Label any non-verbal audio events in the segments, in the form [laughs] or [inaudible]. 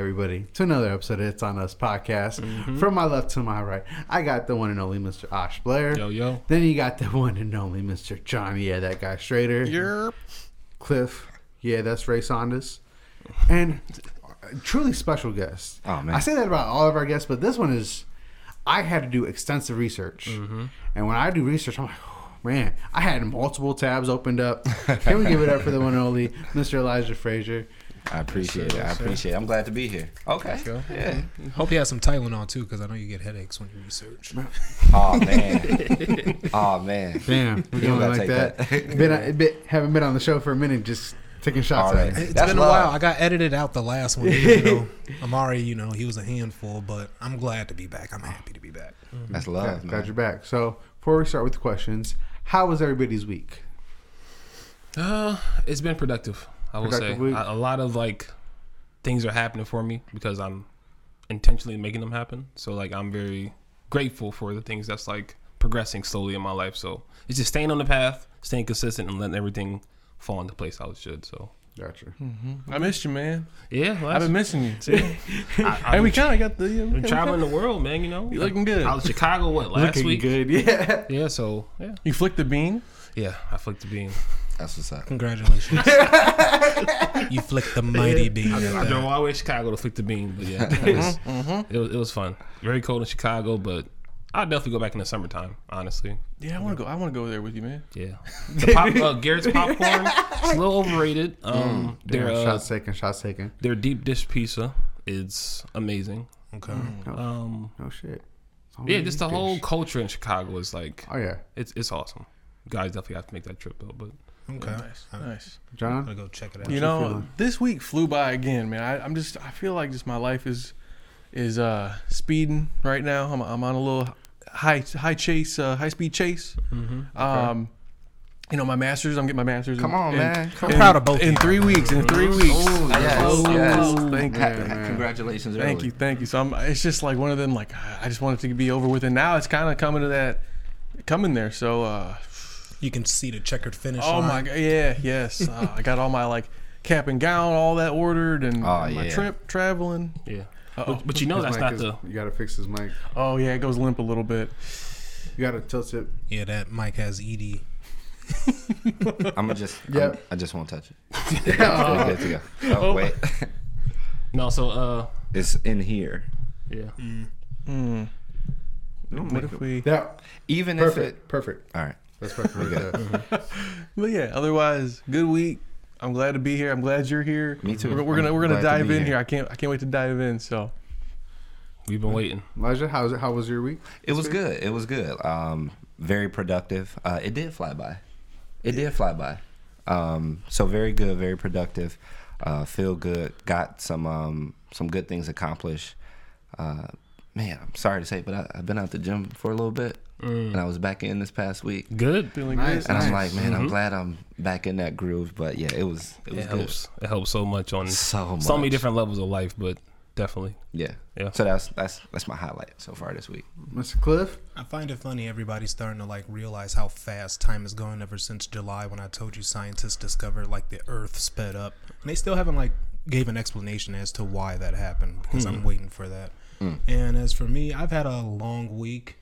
everybody, to another episode of It's On Us podcast. Mm-hmm. From my left to my right, I got the one and only Mr. Osh Blair. Yo, yo. Then you got the one and only Mr. John, yeah, that guy Strader. Yerp. Cliff, yeah, that's Ray Saunders. And truly special guest. Oh, man. I say that about all of our guests, but this one is, I had to do extensive research. Mm-hmm. And when I do research, I'm like, oh, man, I had multiple tabs opened up. Can we give it up for the one and only Mr. Elijah Frazier? I appreciate it. I appreciate it. I'm glad to be here. Okay. go. Yeah. [laughs] Hope you have some Tylenol too, because I know you get headaches when you research. Oh man. [laughs] oh man. Damn, we're You doing gotta like take that. that. [laughs] been, uh, been, haven't been on the show for a minute, just taking shots All at right. it. It's That's been a love. while. I got edited out the last one. You know, Amari, you know, he was a handful, but I'm glad to be back. I'm happy to be back. That's Glad, love, glad man. you're back. So before we start with the questions, how was everybody's week? Uh, it's been productive. I will say week. a, a lot of like things are happening for me because I'm intentionally making them happen. So like I'm very grateful for the things that's like progressing slowly in my life. So it's just staying on the path, staying consistent, and letting everything fall into place how it should. So Gotcha. Mm-hmm. I missed you, man. yeah, well, I've been missing you. see, [laughs] I, Hey, I've we kind of got the. Yeah, we been kinda- traveling the world, man. You know, You looking good. I was Chicago what last Looking week. good, [laughs] yeah. Yeah, so yeah, You flicked the bean. Yeah, I flicked the bean. That's what's up. Congratulations. [laughs] you flicked the mighty beam. I, at I drove that. all the way to Chicago to flick the bean, but yeah, [laughs] it was, Mm-hmm. it was it was fun. Very cold in Chicago, but I'll definitely go back in the summertime. Honestly, Yeah, I want to go. I want to go there with you, man. yeah. [laughs] The pop, uh, Garrett's popcorn, it's a little overrated. Um, their Damn, uh, shots taken, shots taken. their deep dish pizza is amazing. Okay. Um, No shit. Oh, yeah, just the dish. whole culture in Chicago is like Oh yeah, it's it's awesome. You guys definitely have to make that trip though. But Okay. Nice, I'm nice. John. gonna go check it out. You you know, feeling? this week flew by again, man. I, I'm just. I feel like just my life is is uh speeding right now. I'm I'm on a little high high chase, uh, high speed chase. Um, you know, my masters. I'm getting my masters. Come in- on, in- man. Come in- proud of both In of you. three weeks. In three weeks. Yes, Oh, yes. Thank you. Yeah, man. Congratulations. Thank early. you, thank you. So I'm, it's just like one of them. Like I just wanted to be over with, and now it's kind of coming to that, coming there. So, uh, You can see the checkered finish. oh line. my god, yeah, yes. [laughs] Uh, I got all my like cap and gown, all that ordered, and Oh, my yeah. trip traveling. yeah, but, but you know His that's not is- the You gotta fix his mic. Oh yeah, it goes limp a little bit. You gotta tilt it. Yeah, that mic has ED. [laughs] I'm gonna just. Yep. I'm- I just won't touch it. [laughs] Okay, good to go. Oh, wait. no. So uh, it's in here. yeah. Hmm. What if we? Yeah, Even if perfect, it. perfect. All right. That's perfect. right there. But yeah, otherwise, good week. I'm glad to be here. I'm glad you're here. Me too. We're, we're gonna we're gonna glad to dive be in here. here. I can't I can't wait to dive in. So We've been waiting. Elijah, how's it? How was your week? It was good. It was good. Um, very productive. Uh, it did fly by. It did fly by. Um, so very good, very productive. Uh, feel good. Got some um, some good things accomplished. Uh, man, I'm sorry to say, but I, I've been out the gym for a little bit, mm. and I was back in this past week. Good. feeling Nice. good. And I'm like, man, I'm mm-hmm. glad I'm back in that groove. But yeah, it was it It was good. helps. It helps so much on So much. so many different levels of life, but definitely. Yeah. Yeah. So that's that's that's my highlight so far this week. Mr. Cliff. I find it funny everybody's starting to like realize how fast time is going ever since July when I told you scientists discovered like the earth sped up. And they still haven't like gave an explanation as to why that happened because I'm waiting for that. And as for me, I've had a long week.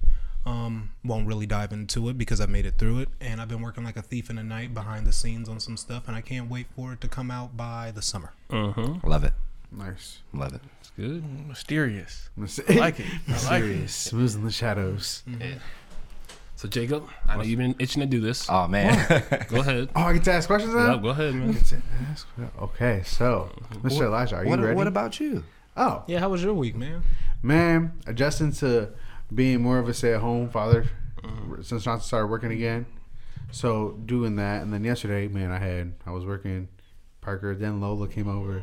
Um, won't really dive into it because I've made it through it and I've been working like a thief in the night behind the scenes on some stuff and I can't wait for it to come out by the summer. Mm-hmm. Love it. Nice. Love it. It's good. [laughs] Mysterious. I like it. I like it. Serious. Smooth in the shadows. Yeah. So Jacob, I know you've been itching to do this. Oh man. [laughs] Go ahead. Oh, I get to ask questions now. Yeah, go ahead, man. Get to ask- Okay, so Mr. Elijah, are you what, ready? what about you? Oh, Yeah, how was your week, man? man, adjusting to being more of a stay-at-home father mm-hmm. since Johnson started working again. So doing that, and then yesterday, man, I had I was working. Parker, then Lola came over.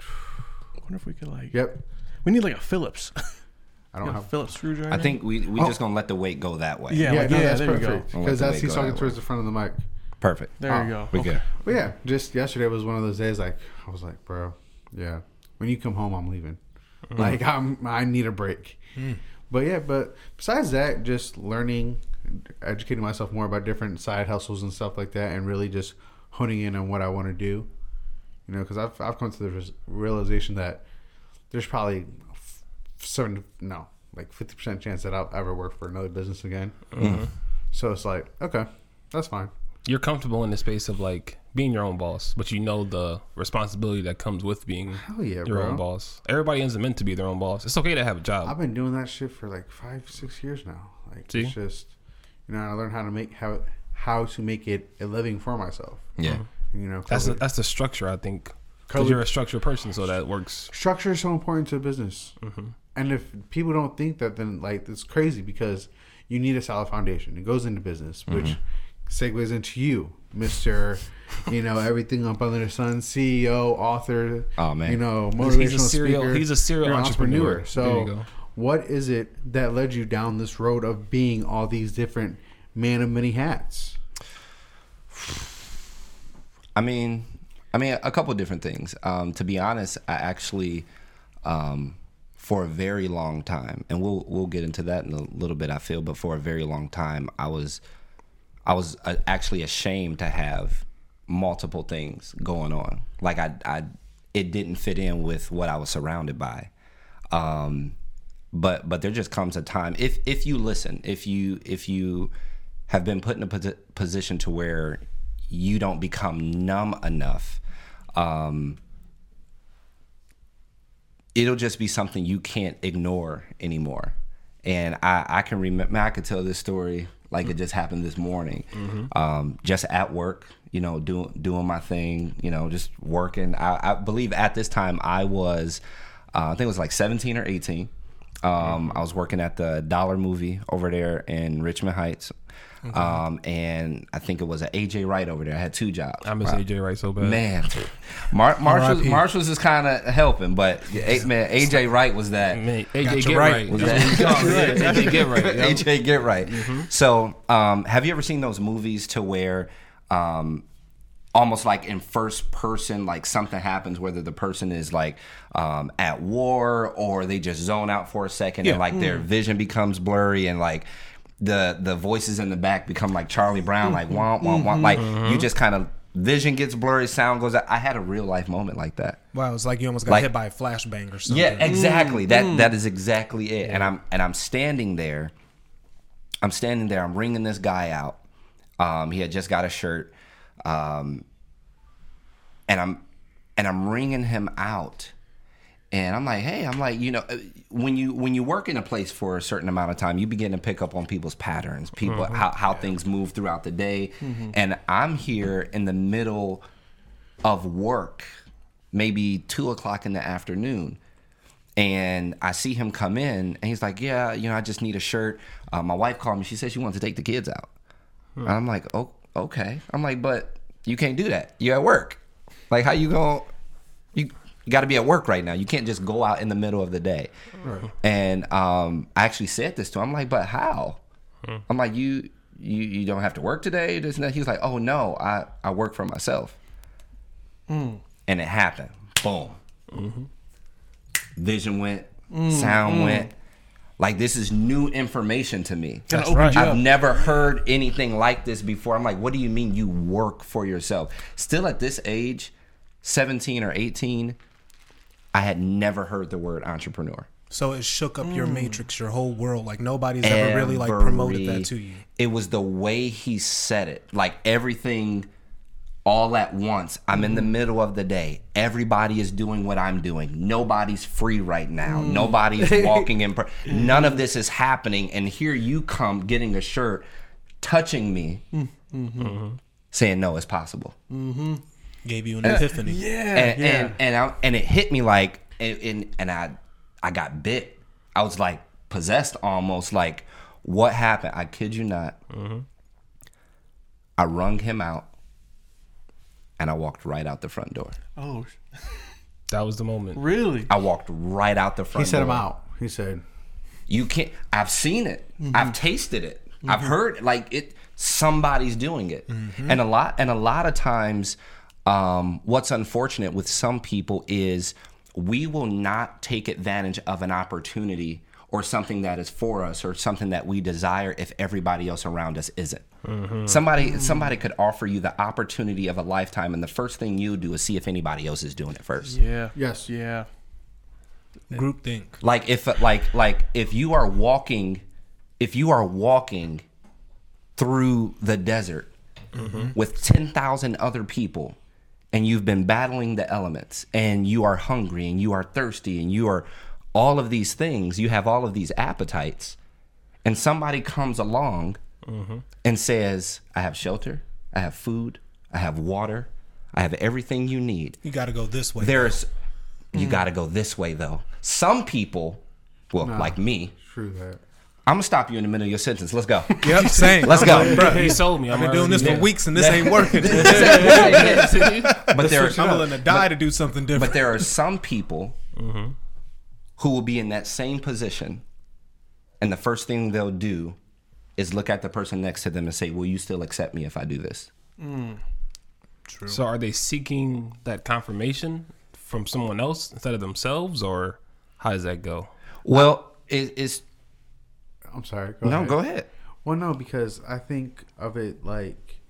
I [laughs] wonder if we could like. Yep, We need like a Phillips. [laughs] I don't a have. Phillips screwdriver. I think we we Oh. just gonna let the weight go that way. Yeah, Yeah, like, no, yeah. that's there you go. perfect because the that's he's talking that towards way. the front of the mic. Perfect. There Oh, you go. We good. But yeah, just yesterday was one of those days. Like I was like, bro, yeah. When you come home, I'm leaving. Mm. Like I'm, I need a break. Hmm. But yeah, but besides that, just learning, educating myself more about different side hustles and stuff like that, and really just honing in on what I want to do. You know, because I've I've come to the realization that there's probably seven no like fifty percent chance that I'll ever work for another business again. Mm-hmm. So it's like okay, that's fine. You're comfortable in the space of like being your own boss, but you know the responsibility that comes with being Hell yeah, your bro. own boss. Everybody isn't meant to be their own boss. It's okay to have a job. I've been doing that shit for like five, six years now. Like See? it's just, you know, I learned how to make how how to make it a living for myself. Yeah. You know, That's the, that's the structure, I think. Because you're a structured person, so that works. structure is so important to a business. Mm-hmm. And if people don't think that, then like it's crazy because you need a solid foundation. It goes into business, which Mm-hmm. Segues into you, Mister. you know everything up under the sun, CEO, author. Oh, man. you know He's- motivational he's a serial- speaker. he's a serial you're an entrepreneur. There you So, go. what is it that led you down this road of being all these different man of many hats? I mean, I mean, a couple of different things. Um, to be honest, I actually, um, for a very long time, and we'll we'll get into that in a little bit. I feel, but for a very long time, I was, I was uh, actually ashamed to have multiple things going on. Like I, I, it didn't fit in with what I was surrounded by. Um, but but there just comes a time if if you listen, if you if you have been put in a posi- position to where you don't become numb enough, um, it'll just be something you can't ignore anymore. And I, I can remember, I could tell this story like it just happened this morning. Um, just at work, you know, doing doing my thing, you know, just working. I, I believe at this time I was, uh, I think it was like 17 or 18. Um, I was working at the Dollar Movie over there in Richmond Heights. Um, and I think it was an AJ Wright over there. I had two jobs. I miss Right. AJ Wright so bad. Man, Mar- [laughs] Marshall's, R.I.P. Marshall's is kind of helping, but A- man, AJ Wright was that. Man, Got AJ you get right. right. Was That's what we call it. [laughs] Yeah, AJ get right. [laughs] yeah. AJ get right. So, um, have you ever seen those movies to where, um, almost like in first person, like something happens, whether the person is like um, at war or they just zone out for a second Yeah. and like their vision becomes blurry and like the the voices in the back become like Charlie Brown, like wah wah wah, like you just kind of vision gets blurry, sound goes out. I had a real life moment like that. Wow, it's like you almost got Like- hit by a flashbang or something. Yeah, exactly. That that is exactly it. And I'm and I'm standing there. I'm standing there. I'm ringing this guy out. Um, he had just got a shirt, um, and I'm and I'm ringing him out. And I'm like, hey, I'm like, you know, when you when you work in a place for a certain amount of time, you begin to pick up on people's patterns, people mm-hmm. how how things move throughout the day. Mm-hmm. And I'm here in the middle of work, maybe two o'clock in the afternoon. And I see him come in, and he's like, "Yeah, you know, I just need a shirt." Uh, my wife called me. She said she wants to take the kids out. Hmm. And I'm like, "Oh, okay." I'm like, "But you can't do that. You're at work. Like, how you going? You you got to be at work right now. You can't just go out in the middle of the day." And um, I actually said this to him. I'm like, "But how?" Hmm. I'm like, "You you you don't have to work today." This and that. He was like, "Oh no, I I work for myself." Hmm. And it happened. Boom mm-hmm. vision went, mm, sound mm. went. Like this is new information to me. Kinda right. I've up. never heard anything like this before. I'm like, what do you mean you work for yourself? Still at this age, 17 or 18, I had never heard the word entrepreneur. So it shook up your matrix, your whole world. Like nobody's ever really like promoted that to you. It was the way he said it. Like everything all at once. I'm in the middle of the day. Everybody is doing what I'm doing. Nobody's free right now. Mm. Nobody's [laughs] walking in. Per- None of this is happening. And here you come getting a shirt, touching me, Mm-hmm. saying, no, it's possible. Gave you an epiphany. Yeah, and yeah. and and, I, and it hit me like and, and and I I got bit. I was like possessed almost. Like what happened? I kid you not. I wrung him out, and I walked right out the front door. oh, That was the moment. really? I walked right out the front. He set door. him out. He said, You can't. I've seen it. Mm-hmm. I've tasted it. I've heard like it. Somebody's doing it, Mm-hmm. and a lot and a lot of times, um, what's unfortunate with some people is we will not take advantage of an opportunity or something that is for us or something that we desire if everybody else around us isn't. Somebody somebody could offer you the opportunity of a lifetime and the first thing you do is see if anybody else is doing it first. Yeah. Yes. Yeah. Group think. Like if like like if you are walking if you are walking through the desert with 10,000 other people and you've been battling the elements and you are hungry and you are thirsty and you are all of these things, you have all of these appetites and somebody comes along mm-hmm. and says, "I have shelter, I have food, I have water, I have everything you need." You got to go this way. there's you mm. got to go this way though. Some people, well, like me, True that. I'm gonna stop you in the middle of your sentence. Let's go. [laughs] Yep, [laughs] same. Let's go. Bro, He sold me. I'm I've been doing this for weeks and this ain't [laughs] working. but there, I'm willing to die to do something different. but there are some people mm-hmm. who will be in that same position, and the first thing they'll do is look at the person next to them and say, "Will you still accept me if I do this?" Mm. True. So are they seeking that confirmation from someone else instead of themselves, or how does that go? Well, it, it's I'm sorry. Go no. ahead. Go ahead. Well, no, because I think of it like,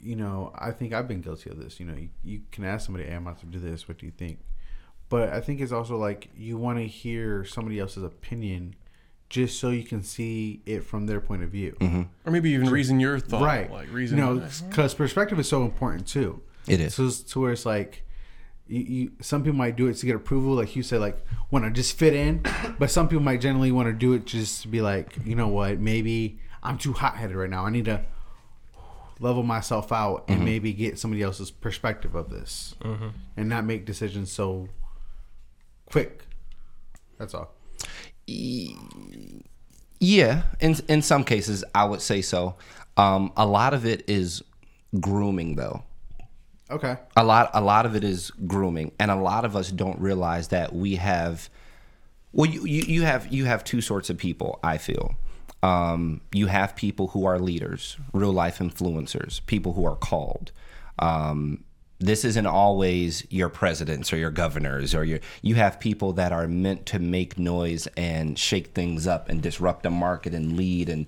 you know, I think I've been guilty of this. You know, you, you can ask somebody, hey, I'm about to do this. What do you think? But I think it's also like you want to hear somebody else's opinion just so you can see it from their point of view. Mm-hmm. Or maybe even reason your thought. Right. Like reason. You know, because perspective is so important too. It is. So it's to where it's like, you, you, some people might do it to get approval, like you said, like want to just fit in. [coughs] but some people might generally want to do it just to be like, you know what, maybe I'm too hot headed right now. I need to level myself out and maybe get somebody else's perspective of this, and not make decisions so quick. That's all. Yeah, in in some cases, I would say so. Um, a lot of it is grooming, though. Okay. a lot a lot of it is grooming and a lot of us don't realize that we have well you you, you have you have two sorts of people i feel um, you have people who are leaders real life influencers people who are called um, this isn't always your presidents or your governors or your you have people that are meant to make noise and shake things up and disrupt the market and lead and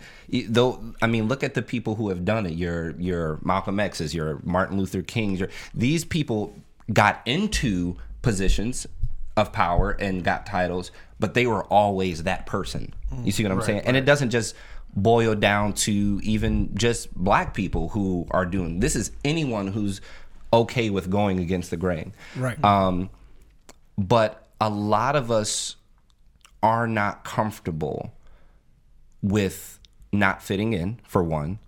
though i mean look at the people who have done it. Your your malcolm x's your martin luther king's your these people got into positions of power and got titles but they were always that person. You see what i'm mm, saying? and it doesn't just boil down to even just black people who are doing this is anyone who's okay with going against the grain. Right. um, but a lot of us are not comfortable with not fitting in for one.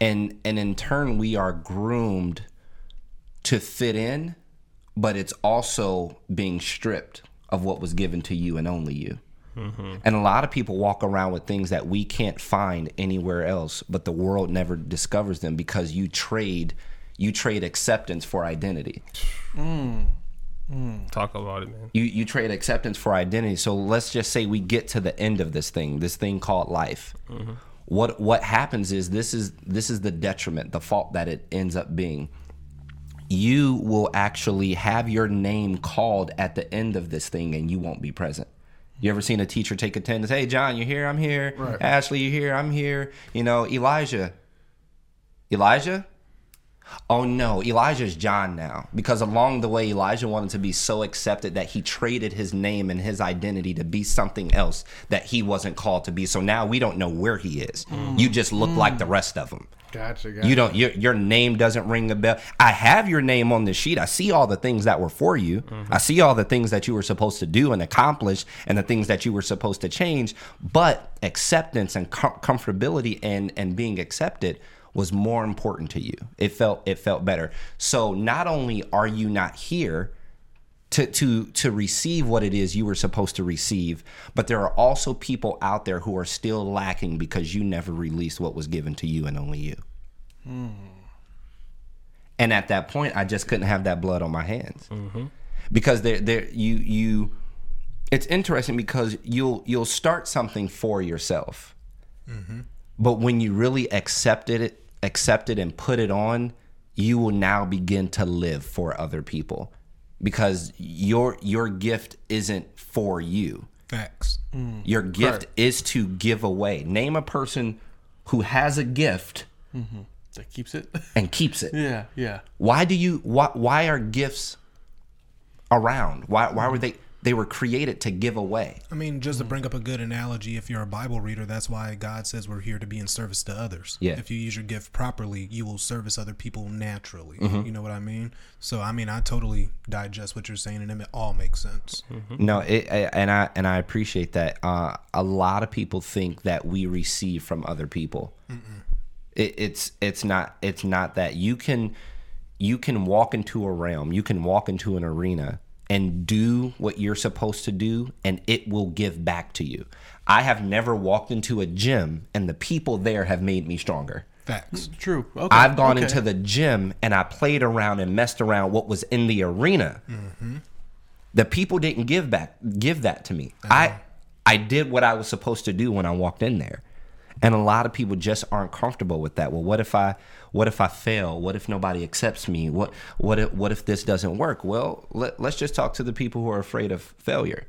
And and in turn we are groomed to fit in but it's also being stripped of what was given to you and only you. And a lot of people walk around with things that we can't find anywhere else but the world never discovers them because you trade you trade acceptance for identity hmm. Hmm. Talk about it, man. you you trade acceptance for identity. So let's just say we get to the end of this thing, this thing called life. Mm-hmm. What what happens is this is this is the detriment, the fault that it ends up being. You will actually have your name called at the end of this thing, and you won't be present. You ever seen a teacher take attendance? Hey, John, you here? I'm here. Right. Ashley, you here? I'm here. You know, Elijah. Elijah, Oh no, Elijah's John now. Because along the way, Elijah wanted to be so accepted that he traded his name and his identity to be something else that he wasn't called to be. So now we don't know where he is. You mm. just look like mm. the rest of them. Gotcha. gotcha. You don't your your name doesn't ring a bell. I have your name on the sheet. I see all the things that were for you. Mm-hmm. I see all the things that you were supposed to do and accomplish and the things that you were supposed to change, but acceptance and com- comfortability and and being accepted was more important to you. It felt it felt better. So not only are you not here to to to receive what it is you were supposed to receive, but there are also people out there who are still lacking because you never released what was given to you and only you. Hmm. And at that point, I just couldn't have that blood on my hands mm-hmm. because there there you you. It's interesting because you'll you'll start something for yourself, mm-hmm. but when you really accepted it, accept it and put it on, you will now begin to live for other people because your your gift isn't for you. Facts. Mm. Your gift is to give away. Name a person who has a gift mm-hmm. That keeps it. [laughs] and keeps it. yeah, yeah. Why do you why why are gifts around? Why why were they they were created to give away? I mean, just to bring up a good analogy, if you're a Bible reader, that's why God says we're here to be in service to others. Yeah. If you use your gift properly, you will service other people naturally. Mm-hmm. You know what I mean? So, I mean, I totally digest what you're saying, and it all makes sense. No, it, and I and I appreciate that. Uh, a lot of people think that we receive from other people. It, it's it's not it's not that you can you can walk into a realm, you can walk into an arena and do what you're supposed to do, and it will give back to you. I have never walked into a gym, and the people there have made me stronger. Facts. Mm, true. Okay. I've gone okay. into the gym and I played around and messed around what was in the arena. Mm-hmm. The people didn't give back give that to me. Uh-huh. I I did what I was supposed to do when I walked in there. And a lot of people just aren't comfortable with that. Well, what if I what if I fail? What if nobody accepts me? What what if, what if this doesn't work? Well, let, let's just talk to the people who are afraid of failure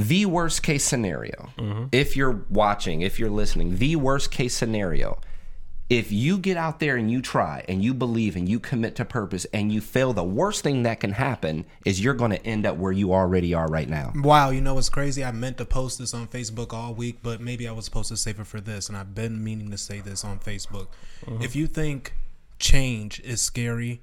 the worst case scenario, mm-hmm. if you're watching, if you're listening, the worst case scenario, if you get out there and you try and you believe and you commit to purpose and you fail, the worst thing that can happen is you're going to end up where you already are right now. Wow, you know what's crazy? I meant to post this on Facebook all week, but maybe I was supposed to save it for this, and I've been meaning to say this on Facebook. Uh-huh. If you think change is scary,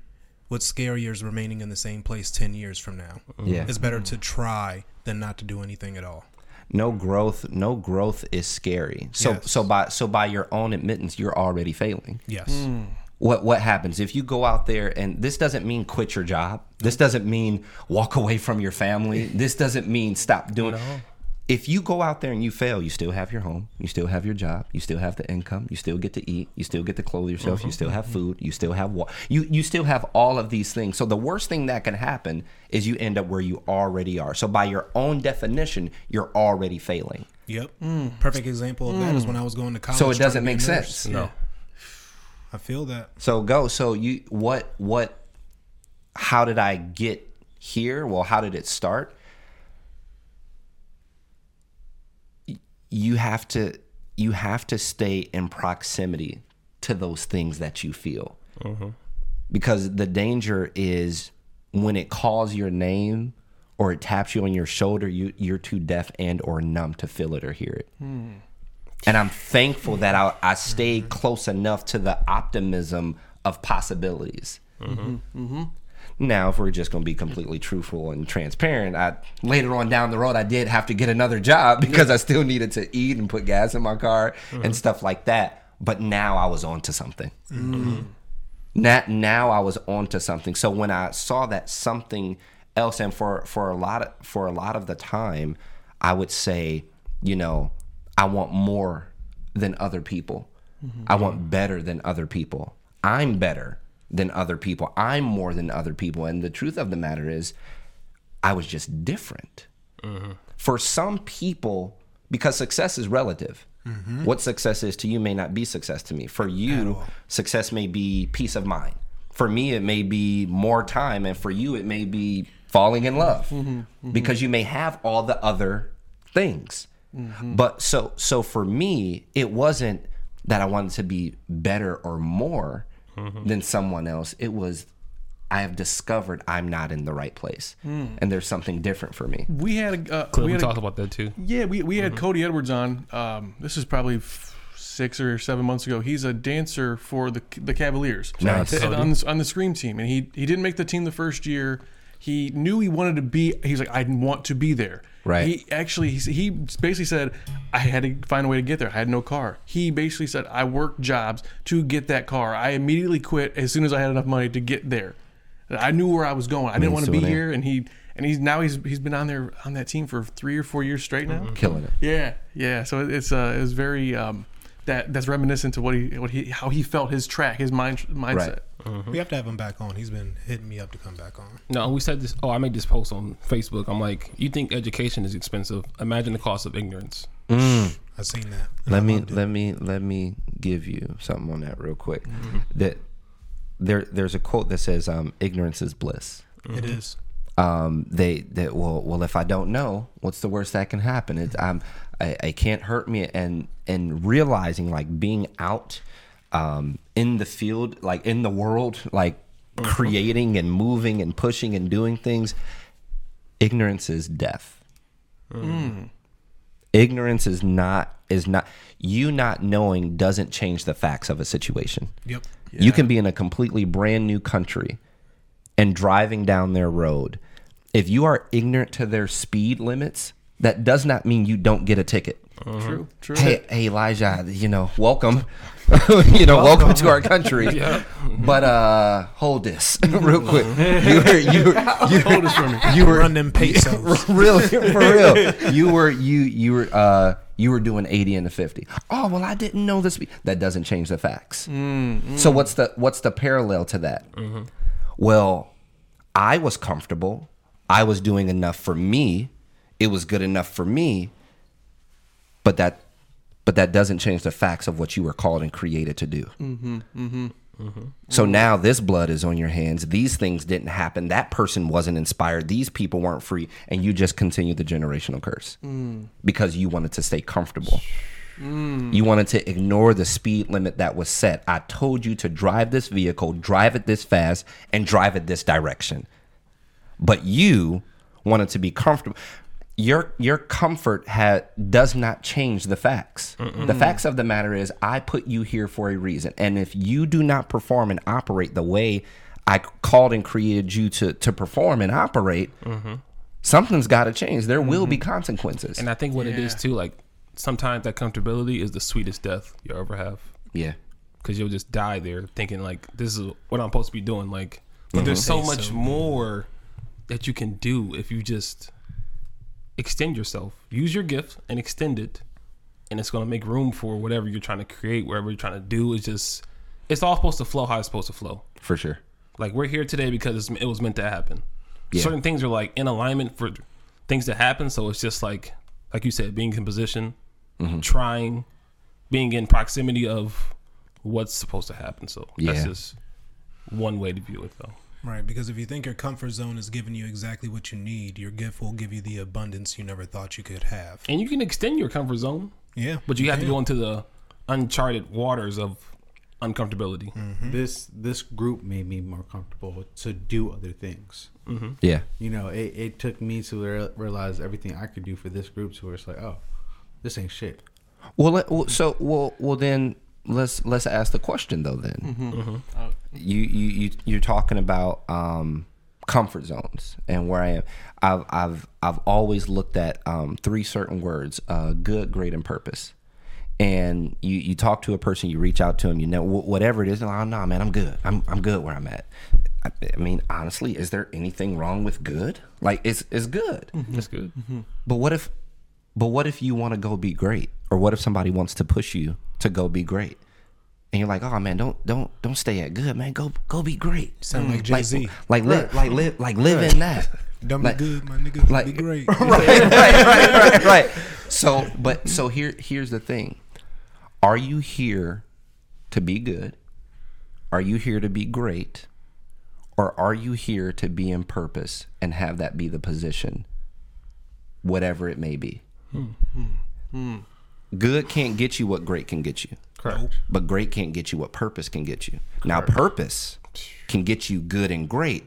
what's scarier is remaining in the same place 10 years from now. Yeah. It's better mm-hmm. to try than not to do anything at all. No growth, no growth is scary. So Yes. so by so by your own admittance, you're already failing. Yes. Hmm. what what happens if you go out there and this doesn't mean quit your job this doesn't mean walk away from your family [laughs] this doesn't mean stop doing if you go out there and you fail you still have your home you still have your job you still have the income you still get to eat you still get to clothe yourself you mm-hmm. still have mm-hmm. food you still have wa- you you still have all of these things so the worst thing that can happen is you end up where you already are so by your own definition you're already failing Yep. Mm. Perfect example of that is mm. when I was going to college. so it doesn't make nurse. sense No. [sighs] I feel that. So go. So you what what how did I get here? Well, how did it start? You have to you have to stay in proximity to those things that you feel. Mm-hmm. Because the danger is when it calls your name or it taps you on your shoulder, you you're too deaf and or numb to feel it or hear it. Hmm. And I'm thankful that I, I stayed close enough to the optimism of possibilities. Mm-hmm. Mm-hmm. Now, if we're just going to be completely truthful and transparent, I later on down the road, I did have to get another job [laughs] because I still needed to eat and put gas in my car and mm-hmm. stuff like that. But now I was on to something. Mm-hmm. Now, now I was on to something. So when I saw that something else, and for for a lot of, for a lot of the time, I would say, you know, I want more than other people. Mm-hmm. I want better than other people. I'm better than other people. I'm more than other people. And the truth of the matter is, I was just different. Mm-hmm. For some people, because success is relative. Mm-hmm. What success is to you may not be success to me. For you, success may be peace of mind. For me, it may be more time, and for you, it may be falling in love, mm-hmm. because you may have all the other things. But so so for me, it wasn't that I wanted to be better or more than someone else. It was I have discovered I'm not in the right place, and there's something different for me. We had a uh, Cliff, we we had a, talked about that too. yeah we we Mm-hmm. had Cody Edwards on. Um, this is probably f- six or seven months ago. He's a dancer for the the Cavaliers. Nice. Uh, on the, on the scream team, and he he didn't make the team the first year. He knew he wanted to be. He's like, I want to be there. Right. He actually he, he basically said I had to find a way to get there. I had no car. He basically said I worked jobs to get that car. I immediately quit as soon as I had enough money to get there. I knew where I was going. I didn't want to be here, and he and he's now he's he's been on there on that team for three or four years straight now. Killing it. Yeah, yeah. So it- it's uh, it was very um, that that's reminiscent to what he what he how he felt his track, his mind mindset. We have to have him back on. He's been hitting me up to come back on. No, we said this. Oh, I made this post on Facebook. I'm like, you think education is expensive? Imagine the cost of ignorance. I've seen that. and I Let me loved it. let me let me give you something on that real quick. Mm-hmm. That there there's a quote that says um, ignorance is bliss. It is. um, they that well well if I don't know, what's the worst that can happen? It's I'm I, I can't hurt me and and realizing like being out um, in the field, like in the world, like creating and moving and pushing and doing things. Ignorance is death. Ignorance is not is not you not knowing doesn't change the facts of a situation. Yep. You can be in a completely brand new country and driving down their road. If you are ignorant to their speed limits, that does not mean you don't get a ticket. Uh-huh. True. True. Hey, hey, Elijah, you know, welcome. [laughs] you know, welcome to our country. [laughs] yeah. But uh hold this [laughs] real quick. Uh-huh. You were you were you hold this for me. You were Run them pesos. really for real. You were you you were uh you were doing 80 and a 50. Oh, well I didn't know this. That doesn't change the facts. Mm, mm. So what's the what's the parallel to that? Uh-huh. Well, I was comfortable. I was doing enough for me. It was good enough for me. But that but that doesn't change the facts of what you were called and created to do. Mm-hmm, mm-hmm. Mm-hmm. So now this blood is on your hands. These things didn't happen. That person wasn't inspired. These people weren't free. And you just continue the generational curse mm. because you wanted to stay comfortable. Mm. You wanted to ignore the speed limit that was set. I told you to drive this vehicle, drive it this fast, and drive it this direction. But you wanted to be comfortable. Your your comfort ha- does not change the facts. The facts of the matter is, I put you here for a reason, and if you do not perform and operate the way I called and created you to to perform and operate, mm-hmm. something's got to change. There will be mm-hmm. consequences. And I think what it is too, like sometimes that comfortability is the sweetest death you'll ever have. yeah, because you'll just die there thinking like this is what I'm supposed to be doing. Like, but there's mm-hmm. so much more that you can do if you just extend yourself, use your gift and extend it, and it's gonna make room for whatever you're trying to create, whatever you're trying to do. It's just it's all supposed to flow how it's supposed to flow. for sure. Like we're here today because it's, it was meant to happen. Yeah. Certain things are like in alignment for things to happen. So it's just like, like you said, being in position, Mm-hmm. trying, being in proximity of what's supposed to happen. So that's just one way to view it, though. Right, because if you think your comfort zone is giving you exactly what you need, your gift will give you the abundance you never thought you could have. And you can extend your comfort zone, Yeah, but you have to go into the uncharted waters of uncomfortability. Mm-hmm. This this group made me more comfortable to do other things. Yeah, You know, it, it took me to re- realize everything I could do for this group. To where it's like, oh, this ain't shit. Well, let, well, so well, well then let's let's ask the question though. Then you you you you're talking about um, comfort zones and where I am. I've I've I've always looked at um, three certain words: uh, good, great, and purpose. And you you talk to a person, you reach out to them, you know wh- whatever it is. Oh no, man, I'm good. I'm I'm good where I'm at. I, I mean, honestly, is there anything wrong with good? Like, it's it's good. That's good. But what if but what if you want to go be great? Or what if somebody wants to push you to go be great? And you're like, "Oh man, don't don't don't stay at good, man. Go go be great." Sound mm. like Jay Z. Like live like live like live in that. Don't like- be good, my nigga. like- be great. right, [laughs] right, right, right, right. So, but so here here's the thing. Are you here to be good? Are you here to be great? Or are you here to be in purpose and have that be the position? Whatever it may be. Hmm. Hmm. Hmm. Good can't get you what great can get you. Correct. But great can't get you what purpose can get you. Now, purpose can get you good and great,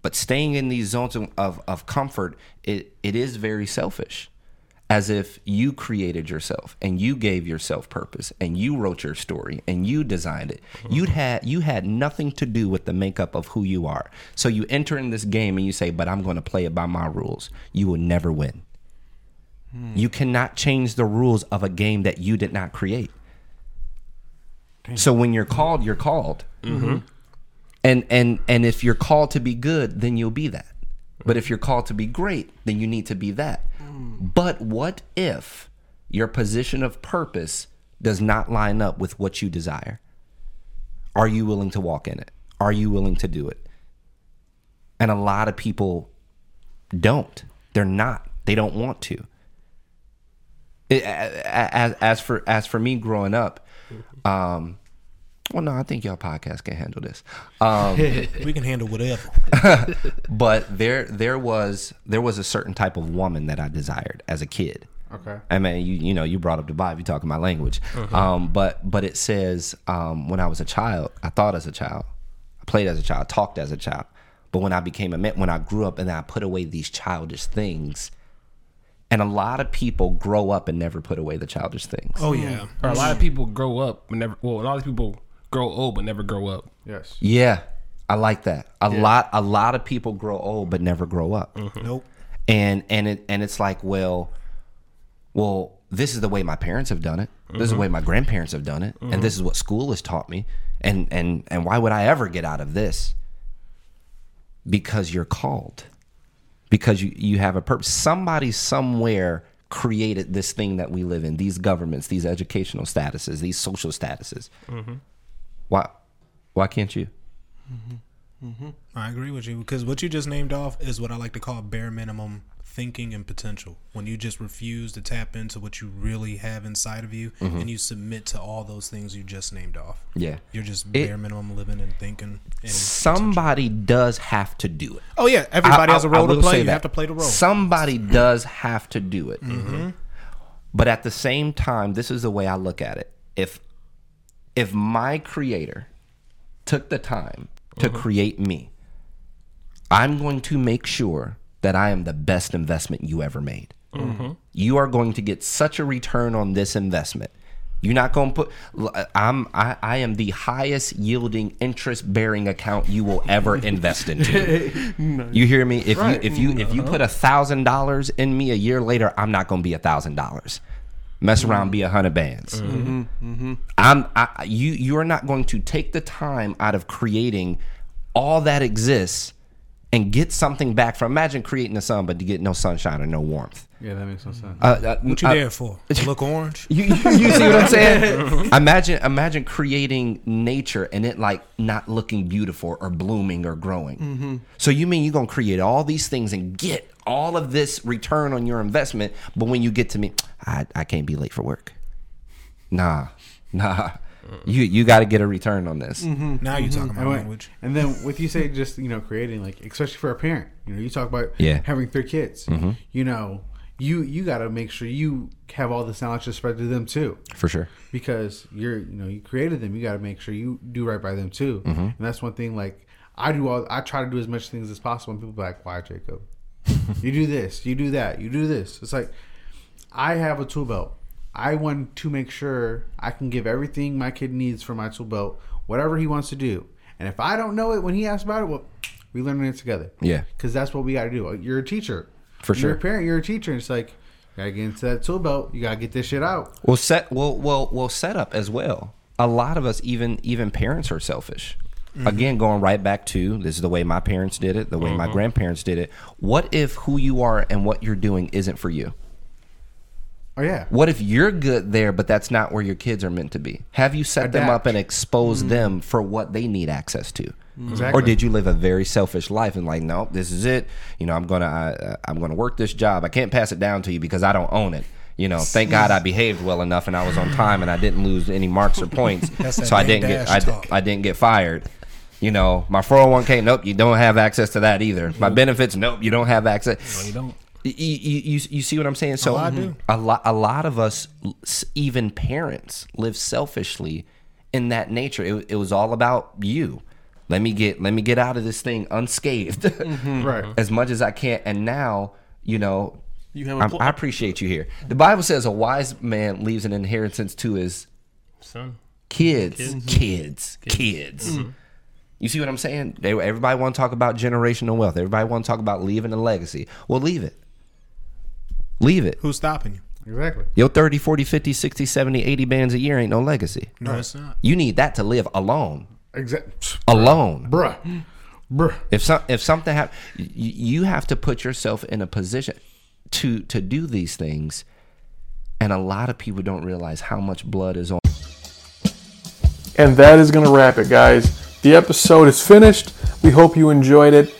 but staying in these zones of, of, of comfort, it, it is very selfish. As if you created yourself and you gave yourself purpose and you wrote your story and you designed it. You'd had you had nothing to do with the makeup of who you are. So you enter in this game and you say, "But I'm going to play it by my rules." You will never win. Hmm. You cannot change the rules of a game that you did not create. So when you're called, you're called. Mm-hmm. Mm-hmm. And and and if you're called to be good, then you'll be that. But if you're called to be great, then you need to be that. Hmm. But what if your position of purpose does not line up with what you desire? Are you willing to walk in it? Are you willing to do it? And a lot of people don't. They're not. They don't want to. It, as, as for as for me growing up, um, Well, no, I think y'all podcast can handle this. Um, [laughs] We can handle whatever. [laughs] but there there was there was a certain type of woman that I desired as a kid. Okay. I mean, you you know, you brought up the Bible, you talking my language. Um, but but it says um, when I was a child, I thought as a child, I played as a child, talked as a child. But when I became a man, when I grew up and then I put away these childish things, and a lot of people grow up and never put away the childish things. Oh yeah. Or a lot of people grow up and never. Well, a lot of people grow old but never grow up. Yes. Yeah, I like that. A lot a lot of people grow old but never grow up. Mm-hmm. Nope. and and it and it's like well well this is the way my parents have done it this is the mm-hmm. way my grandparents have done it and this is mm-hmm. what school has taught me and and and why would i ever get out of this because you're called because you you have a purpose. Somebody somewhere created this thing that we live in these governments these educational statuses these social statuses. Mm-hmm. Why why can't you? Mm-hmm. Mm-hmm. I agree with you because what you just named off is what I like to call bare minimum thinking and potential. When you just refuse to tap into what you really have inside of you mm-hmm. and you submit to all those things you just named off. yeah You're just It- bare minimum living and thinking. And somebody does have to do it oh yeah, everybody I- has a role to play. You that. have to play the role. Somebody does have to do it. Mm-hmm. Mm-hmm. But at the same time, this is the way I look at it. If if my creator took the time to create me, I'm going to make sure that I am the best investment you ever made. Mm-hmm. You are going to get such a return on this investment. You're not going to put. I'm. I, I am the highest yielding interest bearing account you will ever [laughs] invest into. You hear me? If you if you if you uh-huh. put a thousand dollars in me a year later, I'm not going to be a thousand dollars. Mess mm-hmm. around, be a hundred bands. Mm-hmm. I'm. I, you you are not going to take the time out of creating all that exists and get something back from. Imagine creating the sun, but to get no sunshine or no warmth. Yeah, that makes no sense. Uh, uh, what you uh, there for? To look [laughs] orange? you, you, you see what I'm saying? [laughs] imagine imagine creating nature and it like not looking beautiful or blooming or growing. So you mean you're gonna create all these things and get all of this return on your investment, but when you get to me, I, I can't be late for work. Nah, nah. You you got to get a return on this. Mm-hmm. Now you're mm-hmm. talking my And, when- language. and then with you say just you know creating like especially for a parent, you know you talk about Yeah. having three kids. Mm-hmm. You know you you got to make sure you have all this knowledge to spread to them too, For sure. because you're you know you created them. You got to make sure you do right by them too. And that's one thing like I do all I try to do as much things as possible. And people be like, why Jacob? [laughs] you do this, you do that, you do this. It's like I have a tool belt. I want to make sure I can give everything my kid needs for my tool belt, whatever he wants to do. And if I don't know it when he asks about it, well, we learn it together. Yeah. Because that's what we got to do. Uh, you're a teacher. For sure. You're a parent, you're a teacher. It's like, you got to get into that tool belt. You got to get this shit out. Well, set well, well, well, set up as well. A lot of us, even even parents, are selfish. Mm-hmm. Again, going right back to this is the way my parents did it, the way my mm-hmm. grandparents did it. What if who you are and what you're doing isn't for you? Oh, yeah. What if you're good there, but that's not where your kids are meant to be? Have you set them up and exposed them for what they need access to? Exactly. Or did you live a very selfish life and like, nope, this is it. You know, I'm gonna, I, uh, I'm gonna work this job. I can't pass it down to you because I don't own it. You know, thank God I behaved well enough and I was on time and I didn't lose any marks or points, [laughs] so I didn't get, I. I didn't get fired. You know, my 401k, nope, you don't have access to that either. My benefits, nope, you don't have access. No, you don't. You, you, you, you see what I'm saying? So Oh, I do. a lot a lot of us, even parents, live selfishly in that nature. It, it was all about you. Let me get let me get out of this thing unscathed [laughs] mm-hmm. Right. as much as I can. And now, you know, You have a I'm- pl- I appreciate you here. The Bible says a wise man leaves an inheritance to his Son. kids, kids, mm-hmm. kids. Mm-hmm. You see what I'm saying? They, everybody want to talk about generational wealth. Everybody want to talk about leaving a legacy. Well, leave it. Leave it. Who's stopping you? Exactly. Yo, 30, 40, 50, 60, 70, 80 bands a year ain't no legacy. No, it's not. You need that to live alone. Exactly. Alone. Bruh. Bruh. If some if something happens, you have to put yourself in a position to to do these things. And a lot of people don't realize how much blood is on. And that is going to wrap it, guys. The episode is finished. We hope you enjoyed it.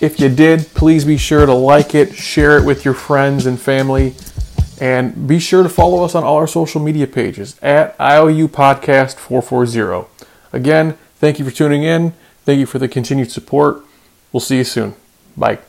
If you did, please be sure to like it, share it with your friends and family, and be sure to follow us on all our social media pages at IOU Podcast 440. Again, thank you for tuning in. Thank you for the continued support. We'll see you soon. Bye.